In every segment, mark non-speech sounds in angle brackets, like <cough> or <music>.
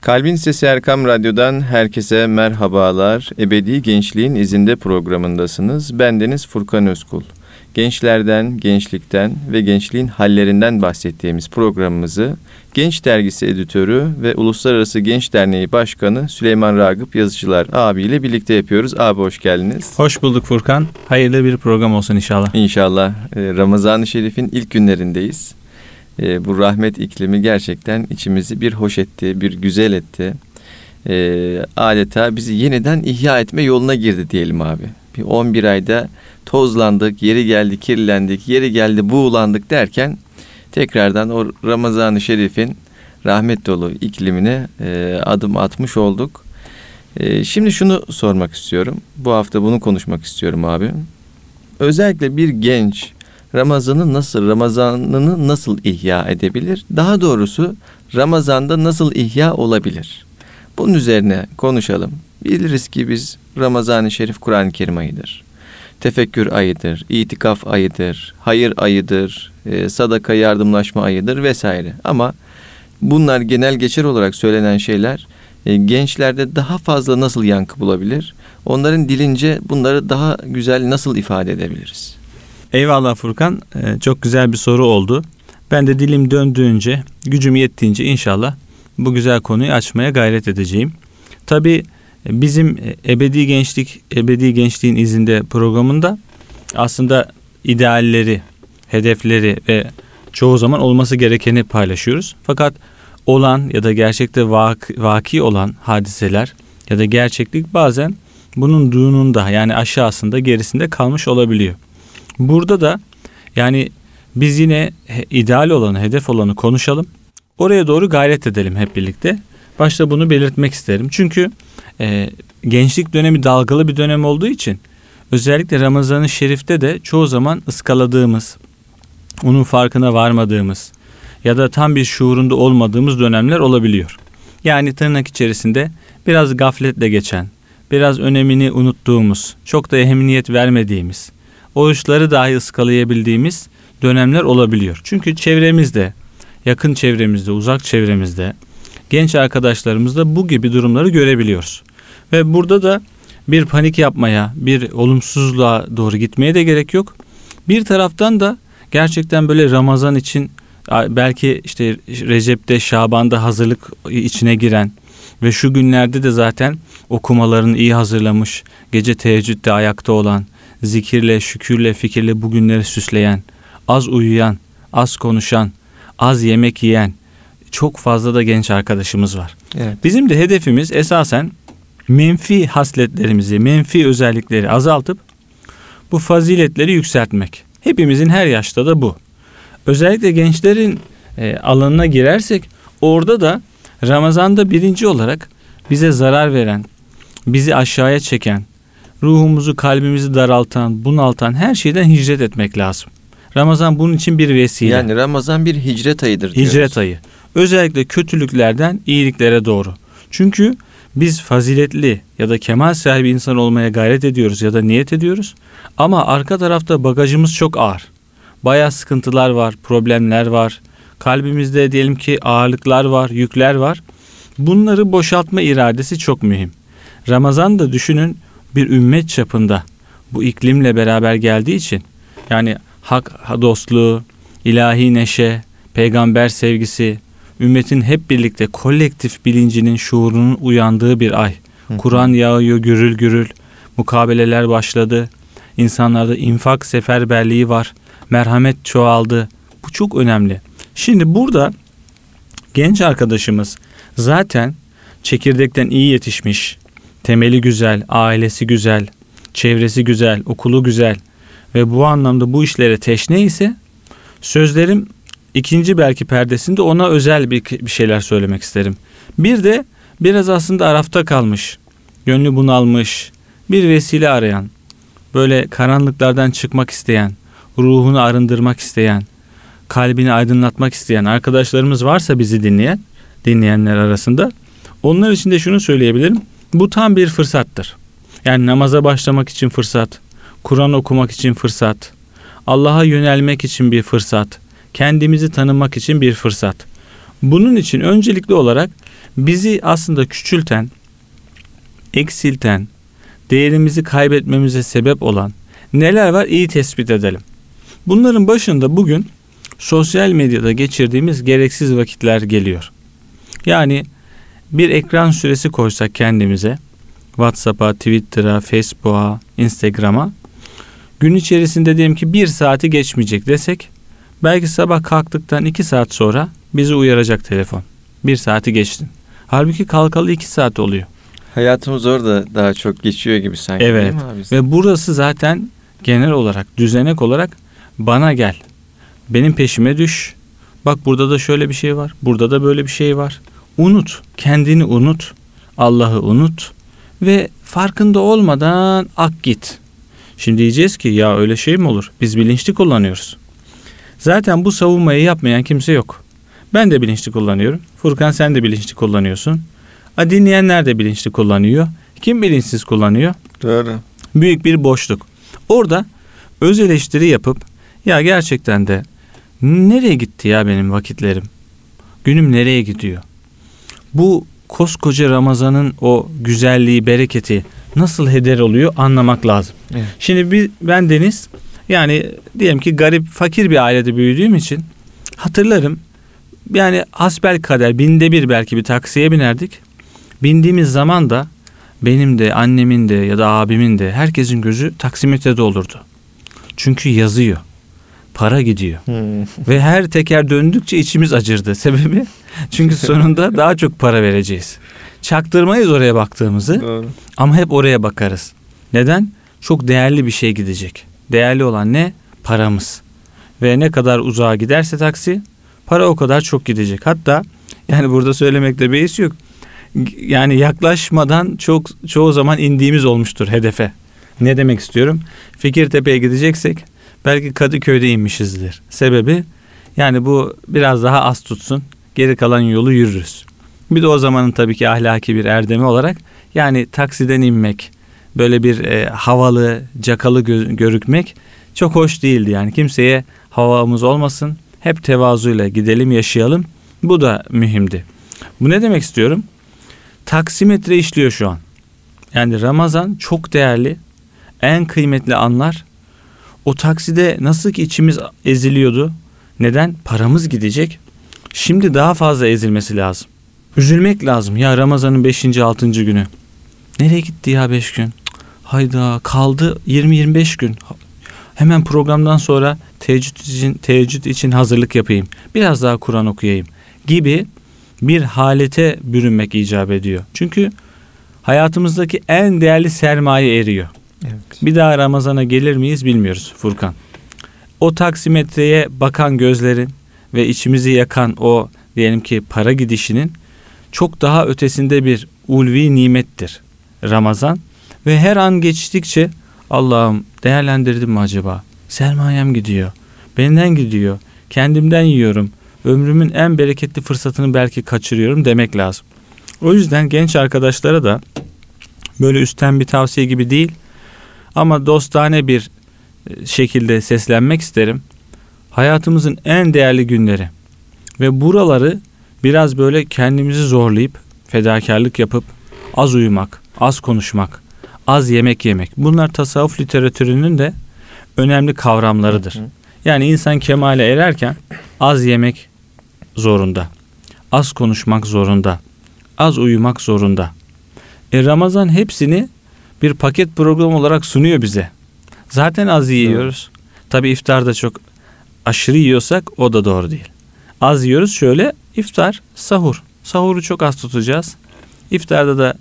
Kalbin Sesi Erkam Radyo'dan herkese merhabalar. Ebedi Gençliğin izinde programındasınız. Bendeniz Furkan Özkul. Gençlerden, gençlikten ve gençliğin hallerinden bahsettiğimiz programımızı Genç Dergisi Editörü ve Uluslararası Genç Derneği Başkanı Süleyman Ragıp Yazıcılar abiyle birlikte yapıyoruz. Abi hoş geldiniz. Hoş bulduk Furkan. Hayırlı bir program olsun inşallah. İnşallah. Ee, Ramazan-ı Şerif'in ilk günlerindeyiz. Ee, bu rahmet iklimi gerçekten içimizi bir hoş etti, bir güzel etti. Ee, adeta bizi yeniden ihya etme yoluna girdi diyelim abi. Bir 11 ayda tozlandık, yeri geldi kirlendik, yeri geldi buğulandık derken tekrardan o Ramazan-ı Şerif'in rahmet dolu iklimine e, adım atmış olduk. E, şimdi şunu sormak istiyorum. Bu hafta bunu konuşmak istiyorum abi. Özellikle bir genç Ramazan'ı nasıl, Ramazan'ını nasıl ihya edebilir? Daha doğrusu Ramazan'da nasıl ihya olabilir? Bunun üzerine konuşalım. Biliriz ki biz Ramazan-ı Şerif Kur'an-ı Kerim ayıdır. Tefekkür ayıdır, itikaf ayıdır, hayır ayıdır, e, sadaka yardımlaşma ayıdır vesaire. Ama bunlar genel geçer olarak söylenen şeyler e, gençlerde daha fazla nasıl yankı bulabilir? Onların dilince bunları daha güzel nasıl ifade edebiliriz? Eyvallah Furkan. Ee, çok güzel bir soru oldu. Ben de dilim döndüğünce, gücüm yettiğince inşallah bu güzel konuyu açmaya gayret edeceğim. Tabii bizim ebedi gençlik, ebedi gençliğin izinde programında aslında idealleri, hedefleri ve çoğu zaman olması gerekeni paylaşıyoruz. Fakat olan ya da gerçekte vak, vaki olan hadiseler ya da gerçeklik bazen bununduğununda yani aşağısında gerisinde kalmış olabiliyor. Burada da yani biz yine ideal olanı, hedef olanı konuşalım. Oraya doğru gayret edelim hep birlikte. Başta bunu belirtmek isterim. Çünkü e, gençlik dönemi dalgalı bir dönem olduğu için özellikle Ramazan-ı Şerif'te de çoğu zaman ıskaladığımız, onun farkına varmadığımız ya da tam bir şuurunda olmadığımız dönemler olabiliyor. Yani tırnak içerisinde biraz gafletle geçen, biraz önemini unuttuğumuz, çok da ehemmiyet vermediğimiz, oruçları dahi ıskalayabildiğimiz dönemler olabiliyor. Çünkü çevremizde, yakın çevremizde, uzak çevremizde, genç arkadaşlarımızda bu gibi durumları görebiliyoruz. Ve burada da bir panik yapmaya, bir olumsuzluğa doğru gitmeye de gerek yok. Bir taraftan da gerçekten böyle Ramazan için belki işte Recep'te, Şaban'da hazırlık içine giren ve şu günlerde de zaten okumalarını iyi hazırlamış, gece teheccüde ayakta olan, zikirle, şükürle, fikirle bugünleri süsleyen, az uyuyan, az konuşan, az yemek yiyen çok fazla da genç arkadaşımız var. Evet. Bizim de hedefimiz esasen menfi hasletlerimizi, menfi özellikleri azaltıp bu faziletleri yükseltmek. Hepimizin her yaşta da bu. Özellikle gençlerin e, alanına girersek orada da Ramazan'da birinci olarak bize zarar veren, bizi aşağıya çeken, ruhumuzu, kalbimizi daraltan, bunaltan her şeyden hicret etmek lazım. Ramazan bunun için bir vesile. Yani Ramazan bir hicret ayıdır diyoruz. Hicret ayı. Özellikle kötülüklerden iyiliklere doğru. Çünkü biz faziletli ya da kemal sahibi insan olmaya gayret ediyoruz ya da niyet ediyoruz. Ama arka tarafta bagajımız çok ağır. Baya sıkıntılar var, problemler var. Kalbimizde diyelim ki ağırlıklar var, yükler var. Bunları boşaltma iradesi çok mühim. Ramazan da düşünün bir ümmet çapında bu iklimle beraber geldiği için yani hak dostluğu, ilahi neşe, peygamber sevgisi, ümmetin hep birlikte kolektif bilincinin şuurunun uyandığı bir ay. Kur'an yağıyor gürül gürül, mukabeleler başladı. İnsanlarda infak seferberliği var. Merhamet çoğaldı. Bu çok önemli. Şimdi burada genç arkadaşımız zaten çekirdekten iyi yetişmiş, temeli güzel, ailesi güzel, çevresi güzel, okulu güzel ve bu anlamda bu işlere teşne ise sözlerim ikinci belki perdesinde ona özel bir, bir şeyler söylemek isterim. Bir de biraz aslında arafta kalmış, gönlü bunalmış, bir vesile arayan, böyle karanlıklardan çıkmak isteyen, ruhunu arındırmak isteyen, kalbini aydınlatmak isteyen arkadaşlarımız varsa bizi dinleyen, dinleyenler arasında onlar için de şunu söyleyebilirim. Bu tam bir fırsattır. Yani namaza başlamak için fırsat, Kur'an okumak için fırsat, Allah'a yönelmek için bir fırsat, kendimizi tanımak için bir fırsat. Bunun için öncelikli olarak bizi aslında küçülten, eksilten, değerimizi kaybetmemize sebep olan neler var iyi tespit edelim. Bunların başında bugün sosyal medyada geçirdiğimiz gereksiz vakitler geliyor. Yani bir ekran süresi koysak kendimize WhatsApp'a, Twitter'a, Facebook'a, Instagram'a gün içerisinde diyelim ki bir saati geçmeyecek desek belki sabah kalktıktan iki saat sonra bizi uyaracak telefon. Bir saati geçtin. Halbuki kalkalı iki saat oluyor. Hayatımız orada daha çok geçiyor gibi sanki Evet. değil mi abi? Ve burası zaten genel olarak, düzenek olarak bana gel. Benim peşime düş. Bak burada da şöyle bir şey var. Burada da böyle bir şey var. Unut. Kendini unut. Allah'ı unut. Ve farkında olmadan ak git. Şimdi diyeceğiz ki ya öyle şey mi olur? Biz bilinçli kullanıyoruz. Zaten bu savunmayı yapmayan kimse yok. Ben de bilinçli kullanıyorum. Furkan sen de bilinçli kullanıyorsun. A, dinleyenler de bilinçli kullanıyor. Kim bilinçsiz kullanıyor? Doğru. büyük bir boşluk. Orada öz eleştiri yapıp ya gerçekten de nereye gitti ya benim vakitlerim? Günüm nereye gidiyor? Bu koskoca Ramazan'ın o güzelliği, bereketi nasıl heder oluyor anlamak lazım. Evet. Şimdi bir, ben Deniz yani diyelim ki garip, fakir bir ailede büyüdüğüm için hatırlarım. Yani hasbel kader binde bir belki bir taksiye binerdik. Bindiğimiz zaman da benim de annemin de ya da abimin de herkesin gözü taksimetrede olurdu. Çünkü yazıyor. Para gidiyor. Hmm. <laughs> Ve her teker döndükçe içimiz acırdı. Sebebi? <laughs> Çünkü sonunda daha çok para vereceğiz. Çaktırmayız oraya baktığımızı Doğru. ama hep oraya bakarız. Neden? Çok değerli bir şey gidecek. Değerli olan ne? Paramız. Ve ne kadar uzağa giderse taksi para o kadar çok gidecek. Hatta yani burada söylemekte beis yok. Yani yaklaşmadan çok çoğu zaman indiğimiz olmuştur hedefe. Ne demek istiyorum? Fikirtepe'ye gideceksek belki Kadıköy'de inmişizdir. Sebebi yani bu biraz daha az tutsun. Geri kalan yolu yürürüz. Bir de o zamanın tabii ki ahlaki bir erdemi olarak yani taksiden inmek, böyle bir e, havalı, cakalı gö- görükmek çok hoş değildi. Yani kimseye havamız olmasın. Hep tevazuyla gidelim, yaşayalım. Bu da mühimdi. Bu ne demek istiyorum? Taksimetre işliyor şu an. Yani Ramazan çok değerli, en kıymetli anlar. O takside nasıl ki içimiz eziliyordu. Neden? Paramız gidecek. Şimdi daha fazla ezilmesi lazım. Üzülmek lazım. Ya Ramazan'ın 5. 6. günü. Nereye gitti ya 5 gün? Hayda kaldı 20-25 gün. Hemen programdan sonra teheccüd için, teheccüd için hazırlık yapayım. Biraz daha Kur'an okuyayım gibi bir halete bürünmek icap ediyor. Çünkü hayatımızdaki en değerli sermaye eriyor. Evet. Bir daha Ramazan'a gelir miyiz bilmiyoruz Furkan. O taksimetreye bakan gözlerin ve içimizi yakan o diyelim ki para gidişinin çok daha ötesinde bir ulvi nimettir Ramazan. Ve her an geçtikçe Allah'ım değerlendirdim mi acaba? Sermayem gidiyor. Benden gidiyor. Kendimden yiyorum. Ömrümün en bereketli fırsatını belki kaçırıyorum demek lazım. O yüzden genç arkadaşlara da böyle üstten bir tavsiye gibi değil ama dostane bir e, şekilde seslenmek isterim. Hayatımızın en değerli günleri ve buraları biraz böyle kendimizi zorlayıp fedakarlık yapıp az uyumak, az konuşmak, az yemek yemek. Bunlar tasavvuf literatürünün de önemli kavramlarıdır. Yani insan kemale ererken az yemek zorunda, az konuşmak zorunda, az uyumak zorunda. E Ramazan hepsini bir paket program olarak sunuyor bize. Zaten az yiyoruz. Tabi iftarda çok aşırı yiyorsak o da doğru değil. Az yiyoruz şöyle iftar, sahur. Sahuru çok az tutacağız. İftarda da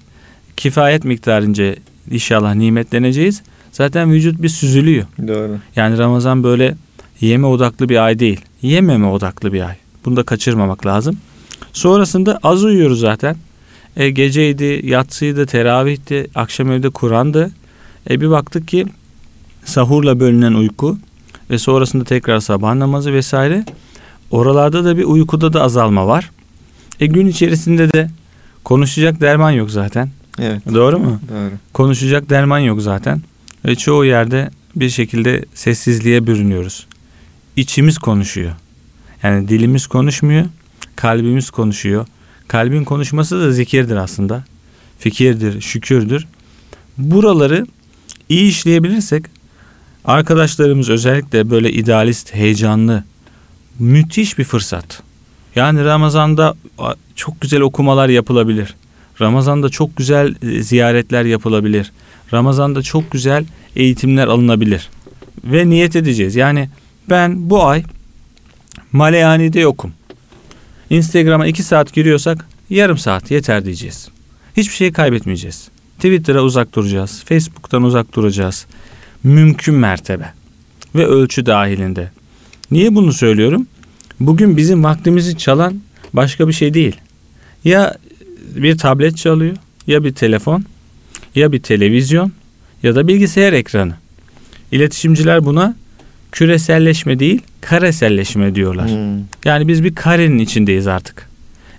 kifayet miktarınca inşallah nimetleneceğiz. Zaten vücut bir süzülüyor. Doğru. Yani Ramazan böyle yeme odaklı bir ay değil. Yememe odaklı bir ay. Bunu da kaçırmamak lazım. Sonrasında az uyuyoruz zaten. E, geceydi, yatsıydı, teravihti, akşam evde Kur'an'dı. E, bir baktık ki sahurla bölünen uyku ve sonrasında tekrar sabah namazı vesaire. Oralarda da bir uykuda da azalma var. E, gün içerisinde de konuşacak derman yok zaten. Evet. Doğru mu? Doğru. Konuşacak derman yok zaten. Ve çoğu yerde bir şekilde sessizliğe bürünüyoruz. İçimiz konuşuyor. Yani dilimiz konuşmuyor, kalbimiz konuşuyor, Kalbin konuşması da zikirdir aslında. Fikirdir, şükürdür. Buraları iyi işleyebilirsek arkadaşlarımız özellikle böyle idealist, heyecanlı müthiş bir fırsat. Yani Ramazan'da çok güzel okumalar yapılabilir. Ramazan'da çok güzel e, ziyaretler yapılabilir. Ramazan'da çok güzel eğitimler alınabilir. Ve niyet edeceğiz. Yani ben bu ay Maleyani'de yokum. Instagram'a iki saat giriyorsak yarım saat yeter diyeceğiz. Hiçbir şey kaybetmeyeceğiz. Twitter'a uzak duracağız. Facebook'tan uzak duracağız. Mümkün mertebe ve ölçü dahilinde. Niye bunu söylüyorum? Bugün bizim vaktimizi çalan başka bir şey değil. Ya bir tablet çalıyor, ya bir telefon, ya bir televizyon ya da bilgisayar ekranı. İletişimciler buna küreselleşme değil, kareselleşme diyorlar. Hmm. Yani biz bir karenin içindeyiz artık.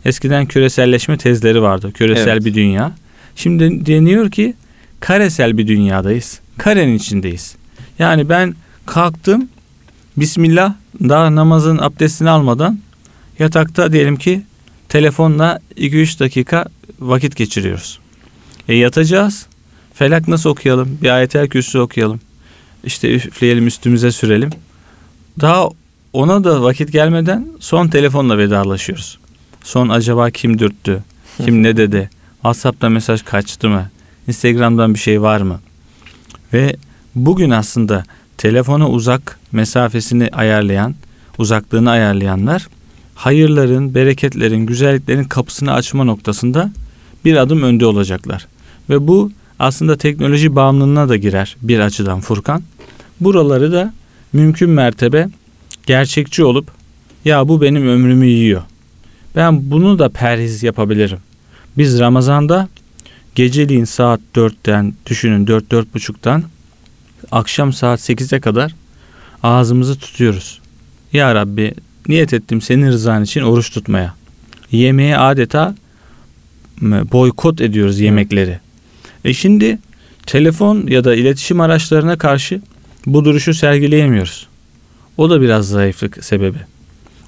Eskiden küreselleşme tezleri vardı. Küresel evet. bir dünya. Şimdi deniyor ki karesel bir dünyadayız. Karenin içindeyiz. Yani ben kalktım Bismillah daha namazın abdestini almadan yatakta diyelim ki telefonla 2-3 dakika vakit geçiriyoruz. E yatacağız. Felak nasıl okuyalım? Bir ayetel kürsü okuyalım. İşte üfleyelim üstümüze sürelim. Daha ona da vakit gelmeden son telefonla vedalaşıyoruz. Son acaba kim dürttü? Kim ne dedi? WhatsApp'ta mesaj kaçtı mı? Instagram'dan bir şey var mı? Ve bugün aslında telefona uzak mesafesini ayarlayan, uzaklığını ayarlayanlar hayırların, bereketlerin, güzelliklerin kapısını açma noktasında bir adım önde olacaklar. Ve bu aslında teknoloji bağımlılığına da girer bir açıdan Furkan. Buraları da mümkün mertebe gerçekçi olup ya bu benim ömrümü yiyor. Ben bunu da perhiz yapabilirim. Biz Ramazan'da geceliğin saat 4'ten düşünün 4-4.30'dan akşam saat 8'e kadar ağzımızı tutuyoruz. Ya Rabbi niyet ettim senin rızan için oruç tutmaya. Yemeğe adeta boykot ediyoruz yemekleri. E şimdi telefon ya da iletişim araçlarına karşı bu duruşu sergileyemiyoruz. O da biraz zayıflık sebebi.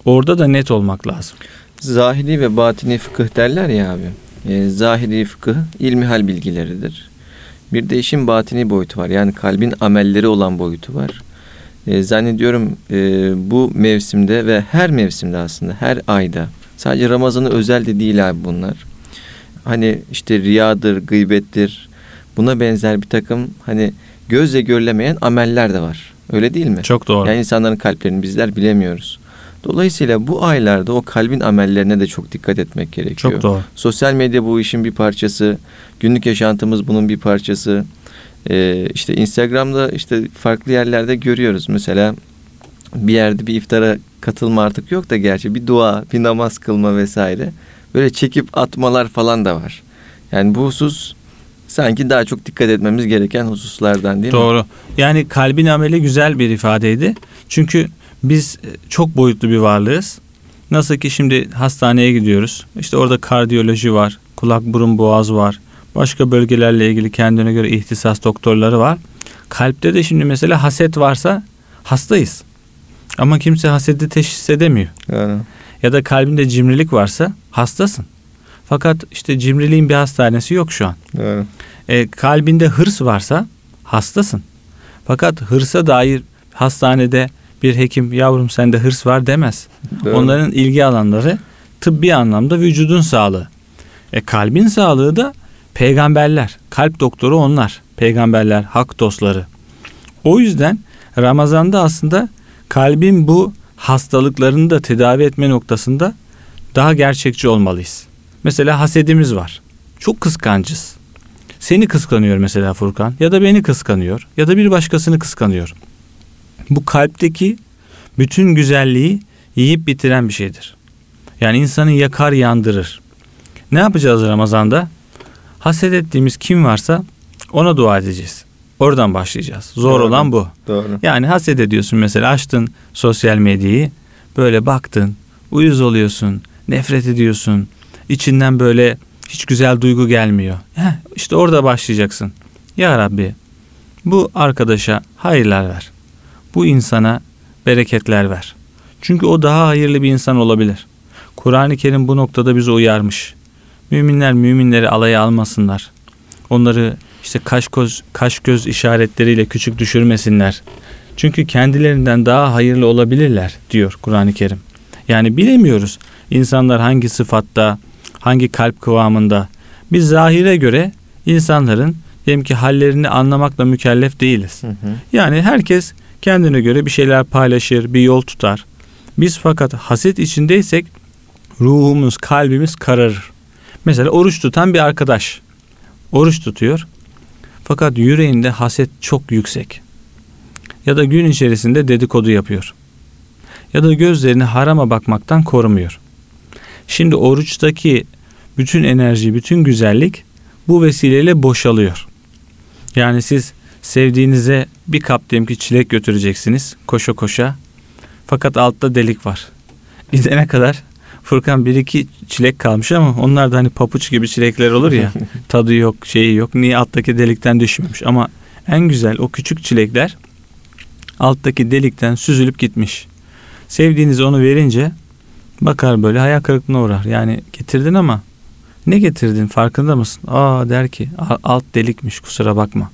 Orada da net olmak lazım. Zahiri ve batini fıkıh derler ya abi. E, zahiri fıkıh ilmihal bilgileridir. Bir de işin batini boyutu var. Yani kalbin amelleri olan boyutu var. E, zannediyorum e, bu mevsimde ve her mevsimde aslında her ayda sadece Ramazan'ı özel de değil abi bunlar. Hani işte riyadır, gıybettir buna benzer bir takım hani gözle görülemeyen ameller de var. Öyle değil mi? Çok doğru. Yani insanların kalplerini bizler bilemiyoruz. Dolayısıyla bu aylarda o kalbin amellerine de çok dikkat etmek gerekiyor. Çok doğru. Sosyal medya bu işin bir parçası. Günlük yaşantımız bunun bir parçası. Ee, işte Instagram'da işte farklı yerlerde görüyoruz. Mesela bir yerde bir iftara katılma artık yok da gerçi bir dua, bir namaz kılma vesaire. Böyle çekip atmalar falan da var. Yani bu husus sanki daha çok dikkat etmemiz gereken hususlardan değil Doğru. mi? Doğru. Yani kalbin ameli güzel bir ifadeydi. Çünkü biz e, çok boyutlu bir varlığız. Nasıl ki şimdi hastaneye gidiyoruz. İşte orada kardiyoloji var, kulak burun boğaz var. Başka bölgelerle ilgili kendine göre ihtisas doktorları var. Kalpte de şimdi mesela haset varsa hastayız. Ama kimse hasedi teşhis edemiyor. Yani. Ya da kalbinde cimrilik varsa hastasın. Fakat işte cimriliğin bir hastanesi yok şu an. Yani. E, kalbinde hırs varsa hastasın. Fakat hırsa dair hastanede bir hekim yavrum sende hırs var demez. Doğru. Onların ilgi alanları tıbbi anlamda vücudun sağlığı. E kalbin sağlığı da peygamberler. Kalp doktoru onlar. Peygamberler, hak dostları. O yüzden Ramazan'da aslında kalbin bu hastalıklarını da tedavi etme noktasında daha gerçekçi olmalıyız. Mesela hasedimiz var. Çok kıskancız. Seni kıskanıyor mesela Furkan ya da beni kıskanıyor ya da bir başkasını kıskanıyor. Bu kalpteki bütün güzelliği yiyip bitiren bir şeydir. Yani insanı yakar yandırır. Ne yapacağız Ramazan'da? Haset ettiğimiz kim varsa ona dua edeceğiz. Oradan başlayacağız. Zor Doğru. olan bu. Doğru. Yani haset ediyorsun mesela açtın sosyal medyayı böyle baktın uyuz oluyorsun nefret ediyorsun içinden böyle hiç güzel duygu gelmiyor. Heh, işte orada başlayacaksın. Ya Rabbi bu arkadaşa hayırlar ver bu insana bereketler ver. Çünkü o daha hayırlı bir insan olabilir. Kur'an-ı Kerim bu noktada bizi uyarmış. Müminler müminleri alaya almasınlar. Onları işte kaş göz, kaş göz işaretleriyle küçük düşürmesinler. Çünkü kendilerinden daha hayırlı olabilirler diyor Kur'an-ı Kerim. Yani bilemiyoruz insanlar hangi sıfatta, hangi kalp kıvamında. Biz zahire göre insanların diyelim ki hallerini anlamakla mükellef değiliz. Hı hı. Yani herkes kendine göre bir şeyler paylaşır, bir yol tutar. Biz fakat haset içindeysek ruhumuz, kalbimiz kararır. Mesela oruç tutan bir arkadaş oruç tutuyor. Fakat yüreğinde haset çok yüksek. Ya da gün içerisinde dedikodu yapıyor. Ya da gözlerini harama bakmaktan korumuyor. Şimdi oruçtaki bütün enerji, bütün güzellik bu vesileyle boşalıyor. Yani siz sevdiğinize bir kap diyelim ki çilek götüreceksiniz koşa koşa. Fakat altta delik var. <laughs> Gidene kadar Furkan bir iki çilek kalmış ama onlar da hani papuç gibi çilekler olur ya. <laughs> tadı yok, şeyi yok. Niye alttaki delikten düşmemiş? Ama en güzel o küçük çilekler alttaki delikten süzülüp gitmiş. Sevdiğiniz onu verince bakar böyle hayal kırıklığına uğrar. Yani getirdin ama ne getirdin farkında mısın? Aa der ki alt delikmiş kusura bakma.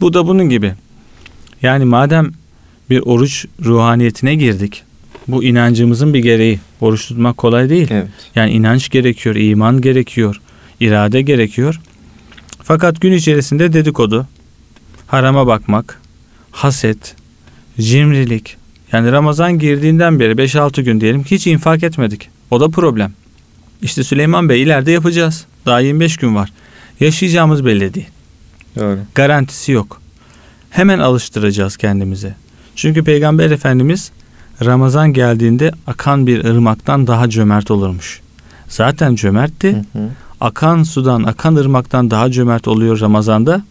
Bu da bunun gibi. Yani madem bir oruç ruhaniyetine girdik. Bu inancımızın bir gereği. Oruç tutmak kolay değil. Evet. Yani inanç gerekiyor, iman gerekiyor, irade gerekiyor. Fakat gün içerisinde dedikodu, harama bakmak, haset, cimrilik. Yani Ramazan girdiğinden beri 5-6 gün diyelim hiç infak etmedik. O da problem. İşte Süleyman Bey ileride yapacağız. Daha 25 gün var. Yaşayacağımız belli değil. Doğru. Garantisi yok. Hemen alıştıracağız kendimize. Çünkü Peygamber Efendimiz Ramazan geldiğinde akan bir ırmaktan daha cömert olurmuş. Zaten cömertti. Hı hı. Akan sudan, akan ırmaktan daha cömert oluyor Ramazan'da.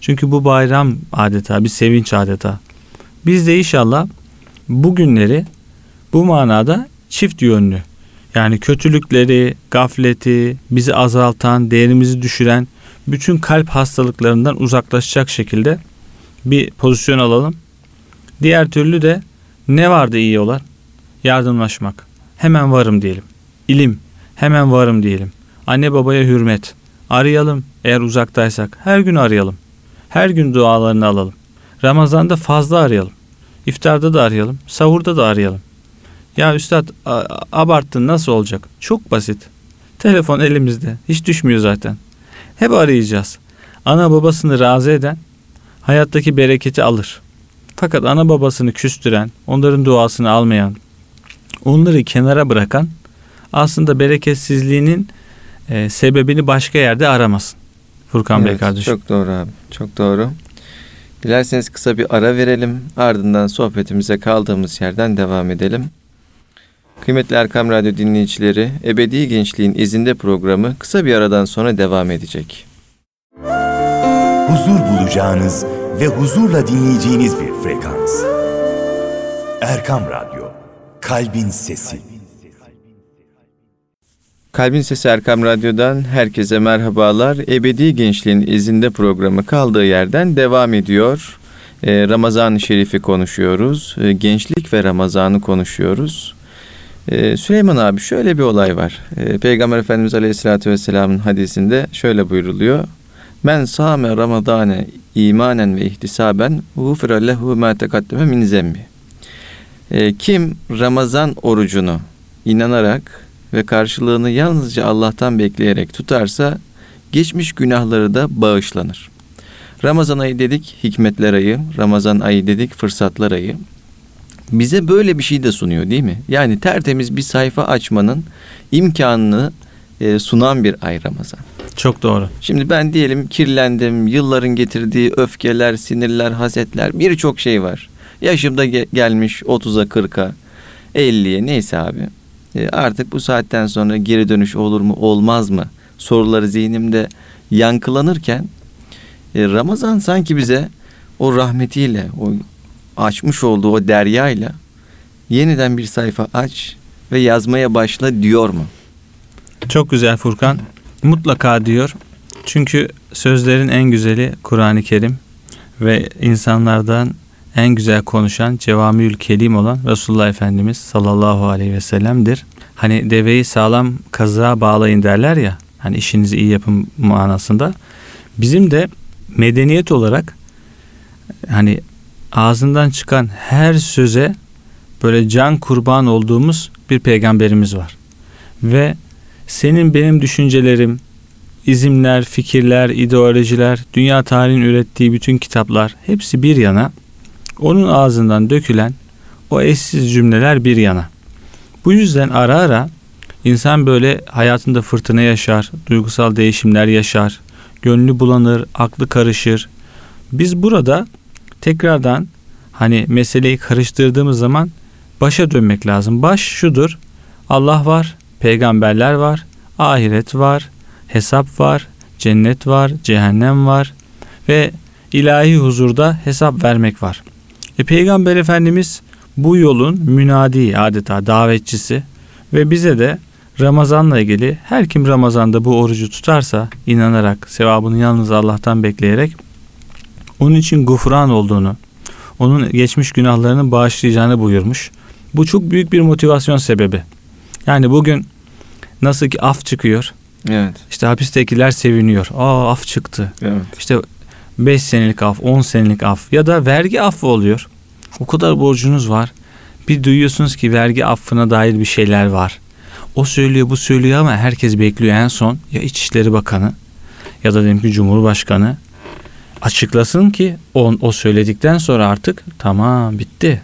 Çünkü bu bayram adeta, bir sevinç adeta. Biz de inşallah bu günleri bu manada çift yönlü. Yani kötülükleri, gafleti, bizi azaltan, değerimizi düşüren bütün kalp hastalıklarından uzaklaşacak şekilde bir pozisyon alalım. Diğer türlü de ne vardı iyi olan? Yardımlaşmak. Hemen varım diyelim. İlim. Hemen varım diyelim. Anne babaya hürmet. Arayalım eğer uzaktaysak. Her gün arayalım. Her gün dualarını alalım. Ramazan'da fazla arayalım. İftarda da arayalım. Sahurda da arayalım. Ya üstad abarttın nasıl olacak? Çok basit. Telefon elimizde. Hiç düşmüyor zaten. Hep arayacağız. Ana babasını razı eden hayattaki bereketi alır. Fakat ana babasını küstüren, onların duasını almayan, onları kenara bırakan aslında bereketsizliğinin e, sebebini başka yerde aramasın. Furkan Bey Evet, kardeşim. Çok doğru abi. Çok doğru. Dilerseniz kısa bir ara verelim. Ardından sohbetimize kaldığımız yerden devam edelim. Kıymetli Erkam Radyo dinleyicileri, Ebedi Gençliğin izinde programı kısa bir aradan sonra devam edecek. huzur bulacağınız ve huzurla dinleyeceğiniz bir frekans. Erkam Radyo, Kalbin Sesi. Kalbin Sesi Erkam Radyo'dan herkese merhabalar. Ebedi Gençliğin izinde programı kaldığı yerden devam ediyor. Ee, Ramazan-ı Şerif'i konuşuyoruz. Ee, gençlik ve Ramazan'ı konuşuyoruz. Ee, Süleyman abi şöyle bir olay var. Ee, Peygamber Efendimiz Aleyhisselatü Vesselam'ın hadisinde şöyle buyruluyor. Men sâme ramadane imanen ve ihtisaben gufira lehu ma tekaddeme min zembi. Ee, kim Ramazan orucunu inanarak ve karşılığını yalnızca Allah'tan bekleyerek tutarsa geçmiş günahları da bağışlanır. Ramazan ayı dedik hikmetler ayı, Ramazan ayı dedik fırsatlar ayı. Bize böyle bir şey de sunuyor değil mi? Yani tertemiz bir sayfa açmanın imkanını e, sunan bir ay Ramazan. Çok doğru. Şimdi ben diyelim kirlendim, yılların getirdiği öfkeler, sinirler, hasetler birçok şey var. Yaşımda ge- gelmiş 30'a 40'a 50'ye neyse abi. E, artık bu saatten sonra geri dönüş olur mu olmaz mı soruları zihnimde yankılanırken e, Ramazan sanki bize o rahmetiyle o açmış olduğu o deryayla yeniden bir sayfa aç ve yazmaya başla diyor mu? Çok güzel Furkan. Mutlaka diyor. Çünkü sözlerin en güzeli Kur'an-ı Kerim ve insanlardan en güzel konuşan Cevamiül Kelim olan Resulullah Efendimiz sallallahu aleyhi ve sellem'dir. hani deveyi sağlam kazığa bağlayın derler ya. Hani işinizi iyi yapın manasında. Bizim de medeniyet olarak hani ağzından çıkan her söze böyle can kurban olduğumuz bir peygamberimiz var. Ve senin benim düşüncelerim, izimler, fikirler, ideolojiler, dünya tarihinin ürettiği bütün kitaplar hepsi bir yana. Onun ağzından dökülen o eşsiz cümleler bir yana. Bu yüzden ara ara insan böyle hayatında fırtına yaşar, duygusal değişimler yaşar, gönlü bulanır, aklı karışır. Biz burada tekrardan hani meseleyi karıştırdığımız zaman başa dönmek lazım. Baş şudur. Allah var, peygamberler var, ahiret var, hesap var, cennet var, cehennem var ve ilahi huzurda hesap vermek var. E, Peygamber Efendimiz bu yolun münadi adeta davetçisi ve bize de Ramazanla ilgili her kim Ramazan'da bu orucu tutarsa inanarak sevabını yalnız Allah'tan bekleyerek onun için gufran olduğunu, onun geçmiş günahlarının bağışlayacağını buyurmuş. Bu çok büyük bir motivasyon sebebi. Yani bugün nasıl ki af çıkıyor. Evet. İşte hapistekiler seviniyor. Aa af çıktı. Evet. İşte 5 senelik af, 10 senelik af ya da vergi affı oluyor. O kadar borcunuz var. Bir duyuyorsunuz ki vergi affına dair bir şeyler var. O söylüyor bu söylüyor ama herkes bekliyor en son ya İçişleri Bakanı ya da diyelim ki Cumhurbaşkanı açıklasın ki o, o söyledikten sonra artık tamam bitti.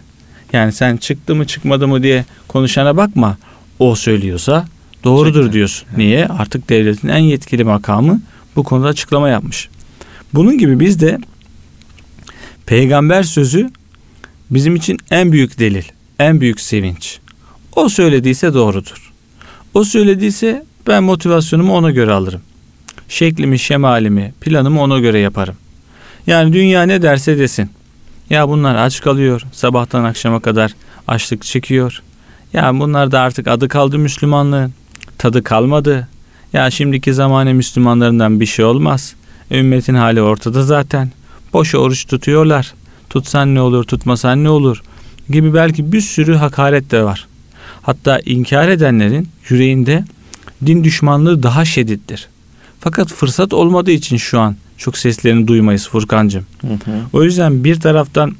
Yani sen çıktı mı çıkmadı mı diye konuşana bakma. O söylüyorsa doğrudur Çıktı. diyorsun. Niye? Artık devletin en yetkili makamı bu konuda açıklama yapmış. Bunun gibi biz de peygamber sözü bizim için en büyük delil, en büyük sevinç. O söylediyse doğrudur. O söylediyse ben motivasyonumu ona göre alırım. Şeklimi, şemalimi, planımı ona göre yaparım. Yani dünya ne derse desin. Ya bunlar aç kalıyor, sabahtan akşama kadar açlık çekiyor. Ya bunlar da artık adı kaldı Müslümanlığın. Tadı kalmadı. Ya şimdiki zamane Müslümanlarından bir şey olmaz. Ümmetin hali ortada zaten. Boş oruç tutuyorlar. Tutsan ne olur, tutmasan ne olur gibi belki bir sürü hakaret de var. Hatta inkar edenlerin yüreğinde din düşmanlığı daha şiddettir. Fakat fırsat olmadığı için şu an çok seslerini duymayız Furkancığım. Hı hı. O yüzden bir taraftan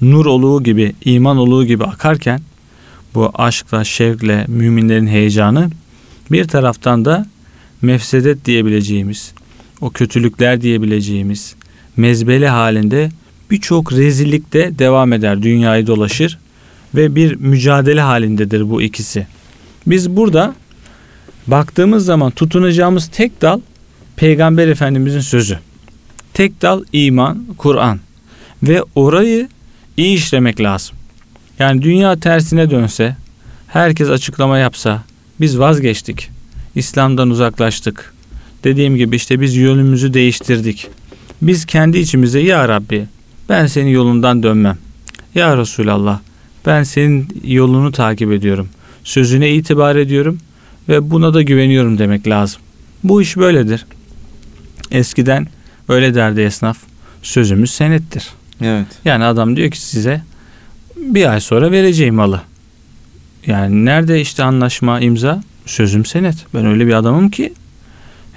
nur oluğu gibi, iman oluğu gibi akarken bu aşkla, şevkle, müminlerin heyecanı bir taraftan da mefsedet diyebileceğimiz, o kötülükler diyebileceğimiz mezbele halinde birçok rezillik de devam eder, dünyayı dolaşır ve bir mücadele halindedir bu ikisi. Biz burada baktığımız zaman tutunacağımız tek dal Peygamber Efendimizin sözü. Tek dal iman, Kur'an ve orayı iyi işlemek lazım. Yani dünya tersine dönse, herkes açıklama yapsa, biz vazgeçtik. İslam'dan uzaklaştık. Dediğim gibi işte biz yönümüzü değiştirdik. Biz kendi içimize ya Rabbi ben senin yolundan dönmem. Ya Resulallah ben senin yolunu takip ediyorum. Sözüne itibar ediyorum ve buna da güveniyorum demek lazım. Bu iş böyledir. Eskiden öyle derdi esnaf. Sözümüz senettir. Evet. Yani adam diyor ki size bir ay sonra vereceğim malı. Yani nerede işte anlaşma, imza? Sözüm senet. Ben öyle bir adamım ki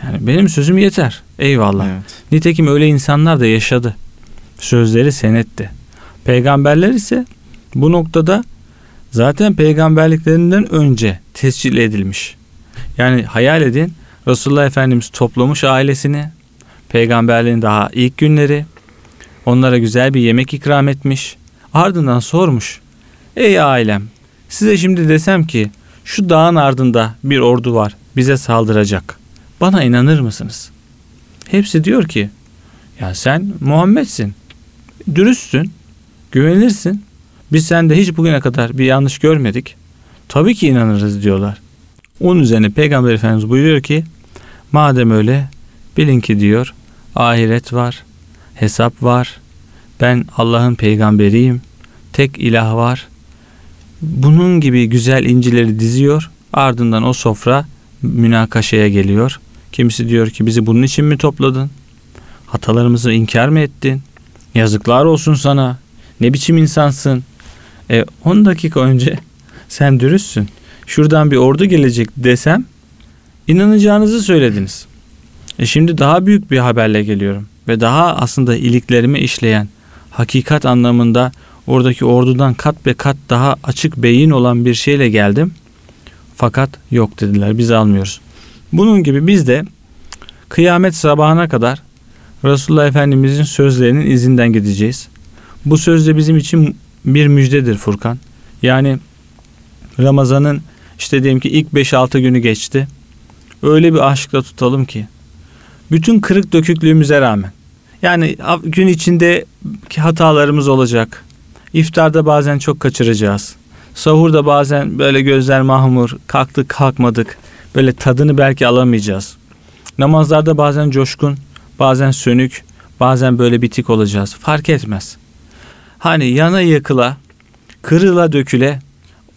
yani benim sözüm yeter. Eyvallah. Evet. Nitekim öyle insanlar da yaşadı. Sözleri senetti. Peygamberler ise bu noktada zaten peygamberliklerinden önce tescil edilmiş. Yani hayal edin Resulullah Efendimiz toplamış ailesini peygamberliğin daha ilk günleri onlara güzel bir yemek ikram etmiş. Ardından sormuş. Ey ailem size şimdi desem ki şu dağın ardında bir ordu var bize saldıracak. Bana inanır mısınız? Hepsi diyor ki ya sen Muhammed'sin. Dürüstsün. Güvenilirsin. Biz sende hiç bugüne kadar bir yanlış görmedik. Tabii ki inanırız diyorlar. Onun üzerine Peygamber Efendimiz buyuruyor ki madem öyle bilin ki diyor ahiret var, hesap var. Ben Allah'ın peygamberiyim. Tek ilah var. Bunun gibi güzel incileri diziyor. Ardından o sofra münakaşaya geliyor. Kimisi diyor ki bizi bunun için mi topladın? Hatalarımızı inkar mı ettin? Yazıklar olsun sana. Ne biçim insansın? E 10 dakika önce <laughs> sen dürüstsün. şuradan bir ordu gelecek desem inanacağınızı söylediniz. E şimdi daha büyük bir haberle geliyorum ve daha aslında iliklerimi işleyen hakikat anlamında oradaki ordudan kat be kat daha açık beyin olan bir şeyle geldim. Fakat yok dediler biz almıyoruz. Bunun gibi biz de kıyamet sabahına kadar Resulullah Efendimizin sözlerinin izinden gideceğiz. Bu söz de bizim için bir müjdedir Furkan. Yani Ramazan'ın işte diyelim ki ilk 5-6 günü geçti. Öyle bir aşkla tutalım ki bütün kırık döküklüğümüze rağmen yani gün içinde hatalarımız olacak. İftarda bazen çok kaçıracağız. Sahurda bazen böyle gözler mahmur, kalktık kalkmadık. Böyle tadını belki alamayacağız. Namazlarda bazen coşkun, bazen sönük, bazen böyle bitik olacağız. Fark etmez. Hani yana yakıla, kırıla döküle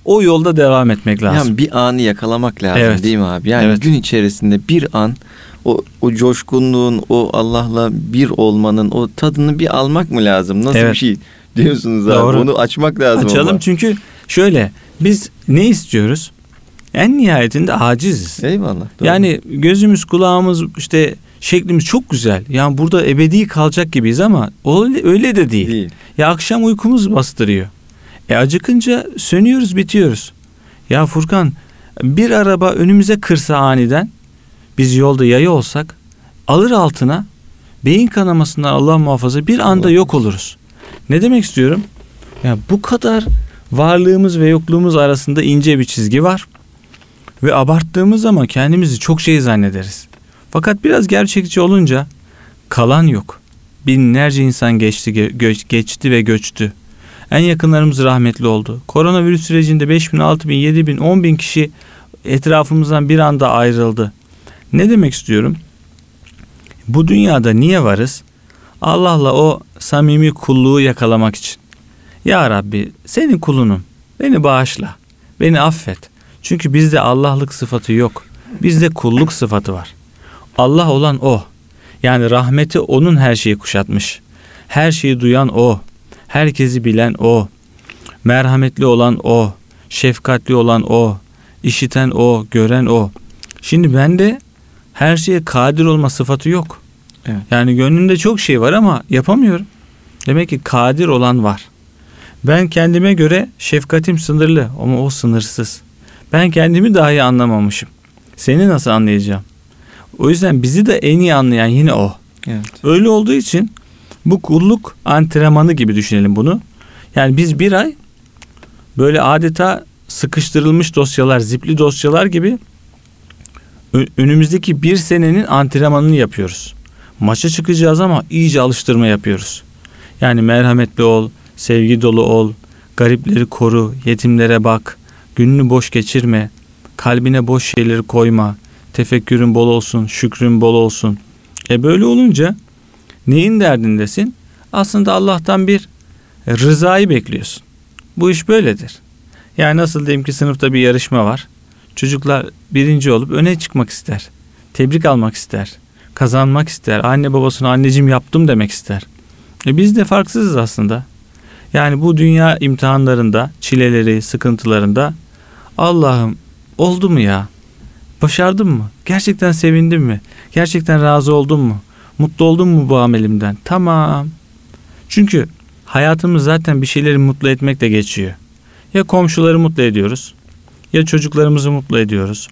o yolda devam etmek lazım. Yani bir anı yakalamak lazım Evet. değil mi abi? Yani Evet. gün içerisinde bir an o, o coşkunluğun, o Allah'la bir olmanın o tadını bir almak mı lazım? Nasıl Evet. bir şey diyorsunuz abi? Doğru. Onu açmak lazım Açalım ama. çünkü şöyle biz ne istiyoruz? En nihayetinde aciziz. Eyvallah. doğru. Yani gözümüz kulağımız işte şeklimiz çok güzel. Yani burada ebedi kalacak gibiyiz ama öyle, öyle de değil. değil. Ya akşam uykumuz bastırıyor. E acıkınca sönüyoruz bitiyoruz. Ya Furkan bir araba önümüze kırsa aniden biz yolda yaya olsak alır altına beyin kanamasından Allah muhafaza bir anda Allah yok oluruz. Ne demek istiyorum? Ya bu kadar varlığımız ve yokluğumuz arasında ince bir çizgi var. Ve abarttığımız zaman kendimizi çok şey zannederiz. Fakat biraz gerçekçi olunca kalan yok. Binlerce insan geçti, ge- gö- geçti ve göçtü. En yakınlarımız rahmetli oldu. Koronavirüs sürecinde 5 bin, 6 bin, 7 bin, 10 bin kişi etrafımızdan bir anda ayrıldı. Ne demek istiyorum? Bu dünyada niye varız? Allah'la o samimi kulluğu yakalamak için. Ya Rabbi senin kulunum. Beni bağışla. Beni affet. Çünkü bizde Allah'lık sıfatı yok. Bizde kulluk sıfatı var. Allah olan o. Yani rahmeti onun her şeyi kuşatmış. Her şeyi duyan o. Herkesi bilen o. Merhametli olan o. Şefkatli olan o. işiten o, gören o. Şimdi bende her şeye kadir olma sıfatı yok. Evet. Yani gönlümde çok şey var ama yapamıyorum. Demek ki kadir olan var. Ben kendime göre şefkatim sınırlı ama o sınırsız. Ben kendimi dahi anlamamışım. Seni nasıl anlayacağım? O yüzden bizi de en iyi anlayan yine o. Evet. Öyle olduğu için bu kulluk antrenmanı gibi düşünelim bunu. Yani biz bir ay böyle adeta sıkıştırılmış dosyalar, zipli dosyalar gibi önümüzdeki bir senenin antrenmanını yapıyoruz. Maça çıkacağız ama iyice alıştırma yapıyoruz. Yani merhametli ol, sevgi dolu ol, garipleri koru, yetimlere bak, gününü boş geçirme, kalbine boş şeyleri koyma, tefekkürün bol olsun, şükrün bol olsun. E böyle olunca neyin derdindesin? Aslında Allah'tan bir rızayı bekliyorsun. Bu iş böyledir. Yani nasıl diyeyim ki sınıfta bir yarışma var. Çocuklar birinci olup öne çıkmak ister. Tebrik almak ister. Kazanmak ister. Anne babasına anneciğim yaptım demek ister. E biz de farksızız aslında. Yani bu dünya imtihanlarında, çileleri, sıkıntılarında Allah'ım oldu mu ya? Başardım mı? Gerçekten sevindim mi? Gerçekten razı oldum mu? Mutlu oldum mu bu amelimden? Tamam. Çünkü hayatımız zaten bir şeyleri mutlu etmekle geçiyor. Ya komşuları mutlu ediyoruz. Ya çocuklarımızı mutlu ediyoruz.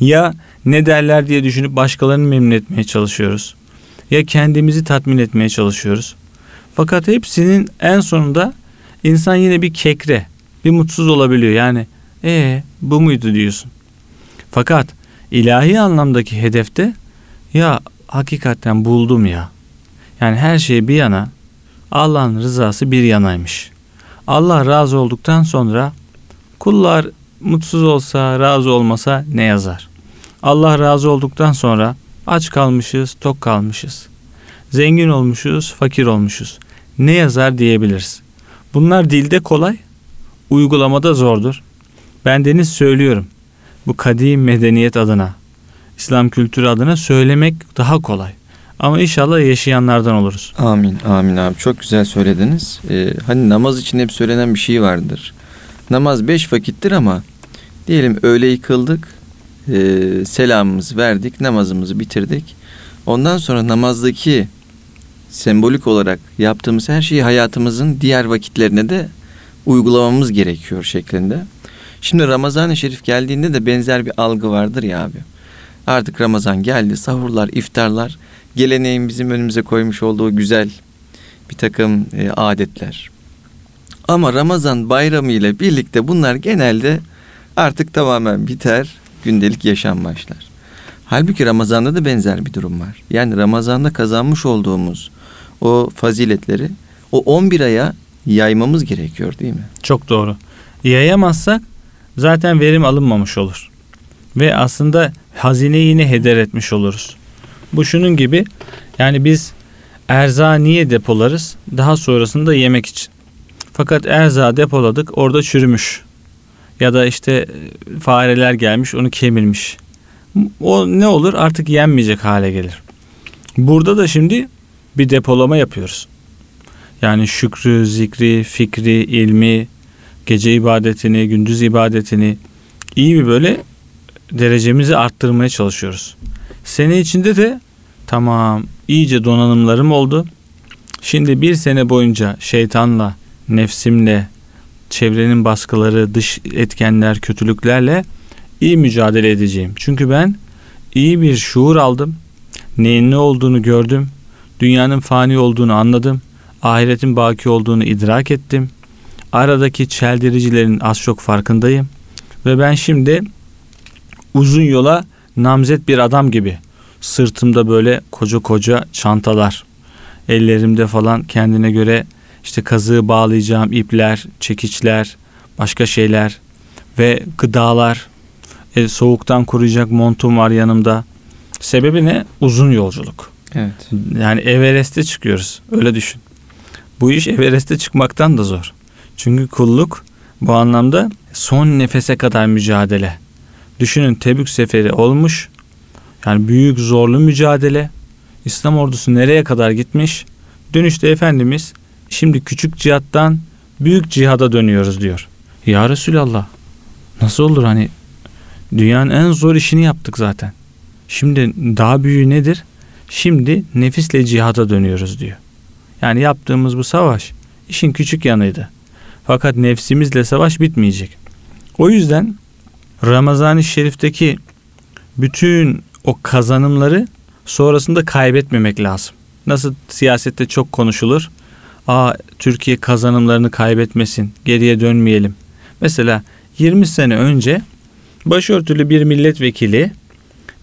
Ya ne derler diye düşünüp başkalarını memnun etmeye çalışıyoruz. Ya kendimizi tatmin etmeye çalışıyoruz. Fakat hepsinin en sonunda insan yine bir kekre, bir mutsuz olabiliyor. Yani ee bu muydu diyorsun. Fakat ilahi anlamdaki hedefte ya hakikaten buldum ya. Yani her şey bir yana Allah'ın rızası bir yanaymış. Allah razı olduktan sonra kullar mutsuz olsa razı olmasa ne yazar? Allah razı olduktan sonra aç kalmışız, tok kalmışız. Zengin olmuşuz, fakir olmuşuz. Ne yazar diyebiliriz. Bunlar dilde kolay, uygulamada zordur. Ben deniz söylüyorum. Bu kadim medeniyet adına, İslam kültürü adına söylemek daha kolay. Ama inşallah yaşayanlardan oluruz. Amin, amin abi. Çok güzel söylediniz. Ee, hani namaz için hep söylenen bir şey vardır. Namaz beş vakittir ama Diyelim öğleyi kıldık, e, selamımızı verdik, namazımızı bitirdik. Ondan sonra namazdaki sembolik olarak yaptığımız her şeyi hayatımızın diğer vakitlerine de uygulamamız gerekiyor şeklinde. Şimdi Ramazan-ı Şerif geldiğinde de benzer bir algı vardır ya abi. Artık Ramazan geldi, sahurlar, iftarlar, geleneğin bizim önümüze koymuş olduğu güzel bir takım e, adetler. Ama Ramazan bayramı ile birlikte bunlar genelde artık tamamen biter, gündelik yaşam başlar. Halbuki Ramazan'da da benzer bir durum var. Yani Ramazan'da kazanmış olduğumuz o faziletleri o 11 aya yaymamız gerekiyor değil mi? Çok doğru. Yayamazsak zaten verim alınmamış olur. Ve aslında hazineyi yine heder etmiş oluruz. Bu şunun gibi yani biz erzağı niye depolarız? Daha sonrasında yemek için. Fakat erzağı depoladık orada çürümüş. Ya da işte e, fareler gelmiş onu kemirmiş. O ne olur artık yenmeyecek hale gelir. Burada da şimdi bir depolama yapıyoruz. Yani şükrü, zikri, fikri, ilmi, gece ibadetini, gündüz ibadetini iyi bir böyle derecemizi arttırmaya çalışıyoruz. Sene içinde de tamam iyice donanımlarım oldu. Şimdi bir sene boyunca şeytanla, nefsimle, çevrenin baskıları, dış etkenler, kötülüklerle iyi mücadele edeceğim. Çünkü ben iyi bir şuur aldım. Neyin ne olduğunu gördüm. Dünyanın fani olduğunu anladım. Ahiretin baki olduğunu idrak ettim. Aradaki çeldiricilerin az çok farkındayım. Ve ben şimdi uzun yola namzet bir adam gibi sırtımda böyle koca koca çantalar, ellerimde falan kendine göre işte kazığı bağlayacağım ipler, çekiçler, başka şeyler ve gıdalar, e, soğuktan koruyacak montum var yanımda. Sebebi ne? Uzun yolculuk. Evet. Yani Everest'e çıkıyoruz. Öyle düşün. Bu iş Everest'e çıkmaktan da zor. Çünkü kulluk bu anlamda son nefese kadar mücadele. Düşünün Tebük seferi olmuş. Yani büyük zorlu mücadele. İslam ordusu nereye kadar gitmiş? Dönüşte Efendimiz şimdi küçük cihattan büyük cihada dönüyoruz diyor. Ya Resulallah nasıl olur hani dünyanın en zor işini yaptık zaten. Şimdi daha büyüğü nedir? Şimdi nefisle cihada dönüyoruz diyor. Yani yaptığımız bu savaş işin küçük yanıydı. Fakat nefsimizle savaş bitmeyecek. O yüzden Ramazan-ı Şerif'teki bütün o kazanımları sonrasında kaybetmemek lazım. Nasıl siyasette çok konuşulur. Aa Türkiye kazanımlarını kaybetmesin, geriye dönmeyelim. Mesela 20 sene önce başörtülü bir milletvekili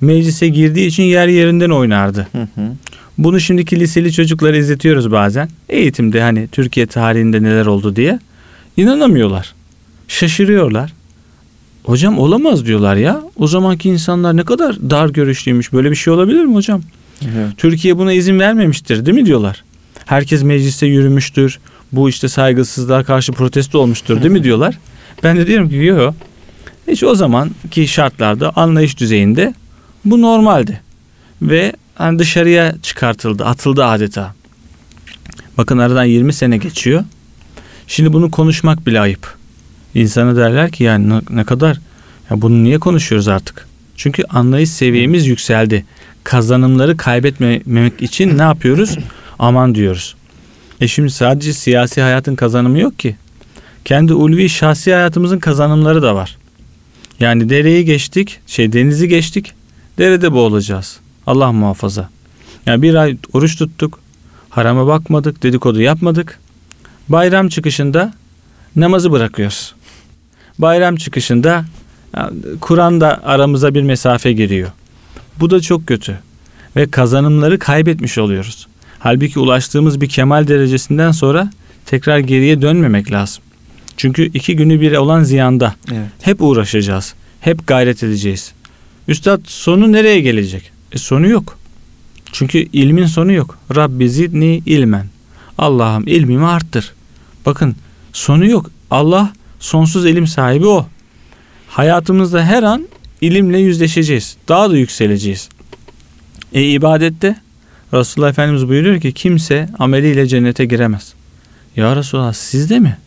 meclise girdiği için yer yerinden oynardı. Hı hı. Bunu şimdiki liseli çocuklara izletiyoruz bazen. Eğitimde hani Türkiye tarihinde neler oldu diye. İnanamıyorlar. Şaşırıyorlar. Hocam olamaz diyorlar ya. O zamanki insanlar ne kadar dar görüşlüymüş. Böyle bir şey olabilir mi hocam? Evet. Türkiye buna izin vermemiştir değil mi diyorlar. Herkes mecliste yürümüştür. Bu işte saygısızlığa karşı protesto olmuştur değil mi diyorlar. Ben de diyorum ki yok. Hiç o zamanki şartlarda anlayış düzeyinde bu normaldi. Ve hani dışarıya çıkartıldı, atıldı adeta. Bakın aradan 20 sene geçiyor. Şimdi bunu konuşmak bile ayıp. İnsana derler ki yani ne, kadar ya bunu niye konuşuyoruz artık? Çünkü anlayış seviyemiz yükseldi. Kazanımları kaybetmemek için ne yapıyoruz? Aman diyoruz. E şimdi sadece siyasi hayatın kazanımı yok ki. Kendi ulvi şahsi hayatımızın kazanımları da var. Yani dereyi geçtik, şey denizi geçtik, derede boğulacağız. Allah muhafaza. Yani bir ay oruç tuttuk, harama bakmadık, dedikodu yapmadık. Bayram çıkışında namazı bırakıyoruz. Bayram çıkışında ya, Kur'an'da aramıza bir mesafe giriyor. Bu da çok kötü. Ve kazanımları kaybetmiş oluyoruz. Halbuki ulaştığımız bir kemal derecesinden sonra tekrar geriye dönmemek lazım. Çünkü iki günü bir olan ziyanda. Evet. Hep uğraşacağız. Hep gayret edeceğiz. Üstad sonu nereye gelecek? E sonu yok. Çünkü ilmin sonu yok. Rabbi zidni ilmen. Allah'ım ilmimi arttır. Bakın sonu yok. Allah sonsuz ilim sahibi o. Hayatımızda her an ilimle yüzleşeceğiz. Daha da yükseleceğiz. E ibadette Resulullah Efendimiz buyuruyor ki kimse ameliyle cennete giremez. Ya Resulallah siz de mi?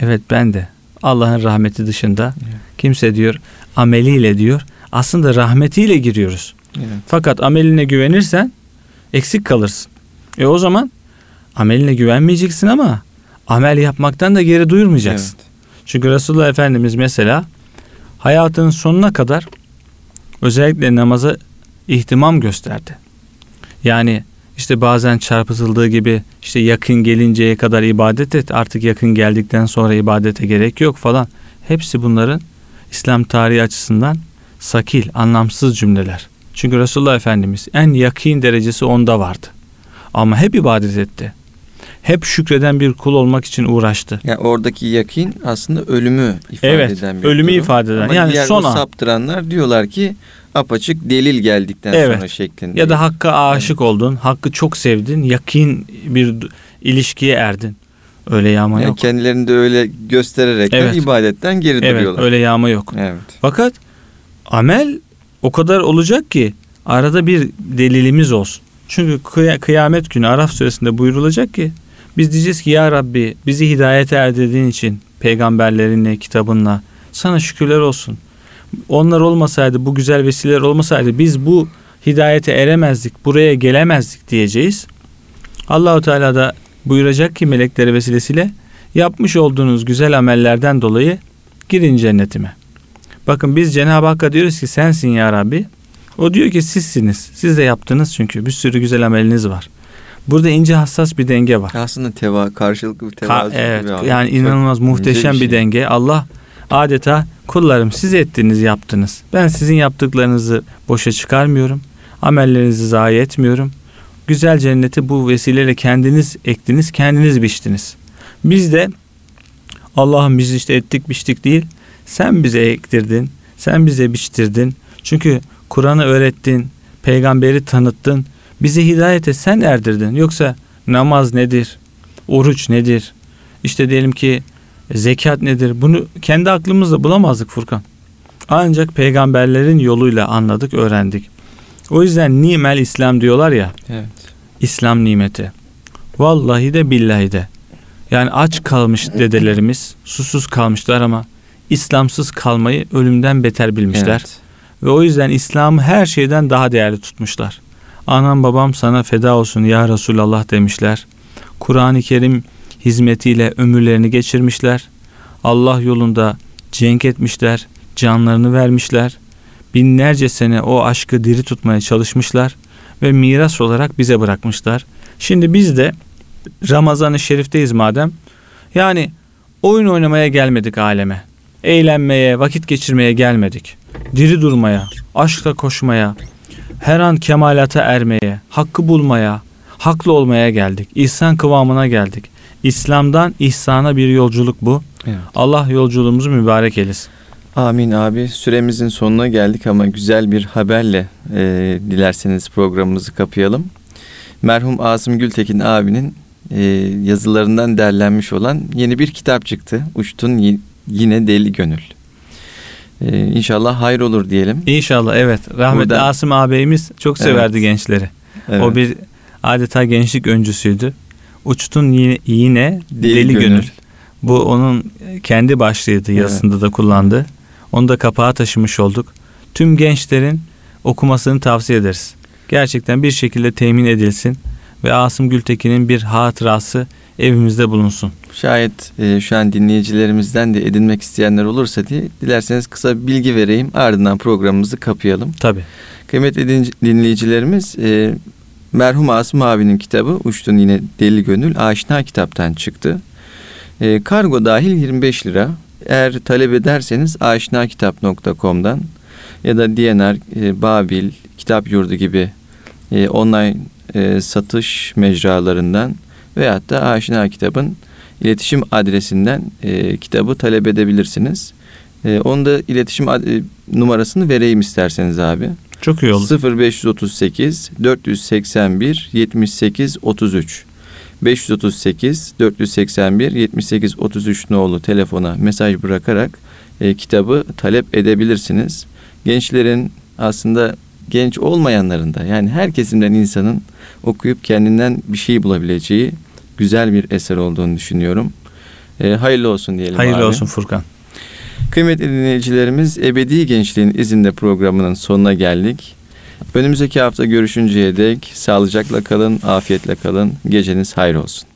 Evet ben de. Allah'ın rahmeti dışında Evet. kimse diyor ameliyle diyor. Aslında rahmetiyle giriyoruz. Evet. Fakat ameline güvenirsen eksik kalırsın. E o zaman ameline güvenmeyeceksin ama amel yapmaktan da geri duyurmayacaksın. Evet. Çünkü Resulullah Efendimiz mesela hayatının sonuna kadar özellikle namaza ihtimam gösterdi. Yani işte bazen çarpıtıldığı gibi işte yakın gelinceye kadar ibadet et artık yakın geldikten sonra ibadete gerek yok falan. Hepsi bunların İslam tarihi açısından sakil, anlamsız cümleler. Çünkü Resulullah Efendimiz en yakın derecesi onda vardı. Ama hep ibadet etti. Hep şükreden bir kul olmak için uğraştı. Yani oradaki yakin aslında ölümü ifade Evet, eden bir ölümü durum. ifade eden. Ama Yani diğer son o saptıranlar diyorlar ki apaçık delil geldikten Evet. sonra şeklinde. Ya da Hakk'a aşık oldun, Hakk'ı çok sevdin, yakin bir ilişkiye erdin. Öyle yağma yani yok. kendilerini de öyle göstererek Evet. ibadetten geri Evet, duruyorlar. öyle yağma yok. Evet. Fakat amel o kadar olacak ki arada bir delilimiz olsun. Çünkü kıya- kıyamet günü Araf suresinde buyurulacak ki biz diyeceğiz ki ya Rabbi bizi hidayete erdirdiğin için peygamberlerinle, kitabınla sana şükürler olsun. Onlar olmasaydı, bu güzel vesileler olmasaydı biz bu hidayete eremezdik, buraya gelemezdik diyeceğiz. Allahu Teala da buyuracak ki melekleri vesilesiyle yapmış olduğunuz güzel amellerden dolayı girin cennetime. Bakın biz Cenab-ı Hakk'a diyoruz ki sensin ya Rabbi. O diyor ki sizsiniz. Siz de yaptınız çünkü bir sürü güzel ameliniz var. Burada ince hassas bir denge var. Aslında teva karşılıklı bir Ka- tevazu evet gibi yani Çok inanılmaz ince muhteşem bir, şey. denge. Allah adeta kullarım siz ettiniz yaptınız. Ben sizin yaptıklarınızı boşa çıkarmıyorum. Amellerinizi zayi etmiyorum. Güzel cenneti bu vesileyle kendiniz ektiniz, kendiniz biçtiniz. Biz de Allah'ım biz işte ettik biçtik değil. Sen bize ektirdin. Sen bize biçtirdin. Çünkü Kur'an'ı öğrettin. Peygamberi tanıttın. Bizi hidayete sen erdirdin. Yoksa namaz nedir? Oruç nedir? İşte diyelim ki zekat nedir? Bunu kendi aklımızla bulamazdık Furkan. Ancak peygamberlerin yoluyla anladık, öğrendik. O yüzden nimel İslam diyorlar ya. Evet. İslam nimeti. Vallahi de billahi de. Yani aç kalmış dedelerimiz, susuz kalmışlar ama İslamsız kalmayı ölümden beter bilmişler. Evet. Ve o yüzden İslam'ı her şeyden daha değerli tutmuşlar. Anam babam sana feda olsun ya Resulallah demişler. Kur'an-ı Kerim hizmetiyle ömürlerini geçirmişler. Allah yolunda cenk etmişler, canlarını vermişler. Binlerce sene o aşkı diri tutmaya çalışmışlar ve miras olarak bize bırakmışlar. Şimdi biz de Ramazan-ı Şerif'teyiz madem. Yani oyun oynamaya gelmedik aleme. Eğlenmeye, vakit geçirmeye gelmedik. Diri durmaya, aşkla koşmaya, her an kemalata ermeye, hakkı bulmaya, haklı olmaya geldik. İhsan kıvamına geldik. İslam'dan ihsana bir yolculuk bu. Evet. Allah yolculuğumuzu mübarek eylesin. Amin abi. Süremizin sonuna geldik ama güzel bir haberle e, dilerseniz programımızı kapayalım. Merhum Asım Gültekin abinin e, yazılarından derlenmiş olan yeni bir kitap çıktı. Uçtun yine deli gönül. E, inşallah hayır olur diyelim. İnşallah evet. Rahmetli Buradan- Asım ağabeyimiz çok severdi gençleri. Evet. O bir adeta gençlik öncüsüydü. Uçtun yine, yine deli, Deli gönül. gönül. Bu onun kendi başlığıydı Evet. yazısında da kullandı. Onu da kapağa taşımış olduk. Tüm gençlerin okumasını tavsiye ederiz. Gerçekten bir şekilde temin edilsin ve Asım Gültekin'in bir hatırası evimizde bulunsun. Şayet e, şu an dinleyicilerimizden de edinmek isteyenler olursa diye dilerseniz kısa bilgi vereyim. Ardından programımızı kapayalım. Tabi. Kıymetli din- dinleyicilerimiz e, merhum Asım abinin kitabı Uçtun Yine Deli Gönül Aşina kitaptan çıktı. E, kargo dahil 25 lira. Eğer talep ederseniz aşinakitap.com'dan ya da DNR, e, Babil, Kitap Yurdu gibi e, online e, satış mecralarından veyahut da Aşina Kitab'ın iletişim adresinden e, kitabı talep edebilirsiniz. E, onu da iletişim ad- e, numarasını vereyim isterseniz abi. Çok iyi oldu. 0538 481 78 33 538 481 78 33 nolu telefona mesaj bırakarak e, kitabı talep edebilirsiniz. Gençlerin aslında genç olmayanların da yani her kesimden insanın okuyup kendinden bir şey bulabileceği güzel bir eser olduğunu düşünüyorum. E, hayırlı olsun diyelim Hayırlı abi. olsun Furkan. Kıymetli dinleyicilerimiz Ebedi Gençliğin izinde programının sonuna geldik. Önümüzdeki hafta görüşünceye dek sağlıcakla kalın, afiyetle kalın. Geceniz hayır olsun.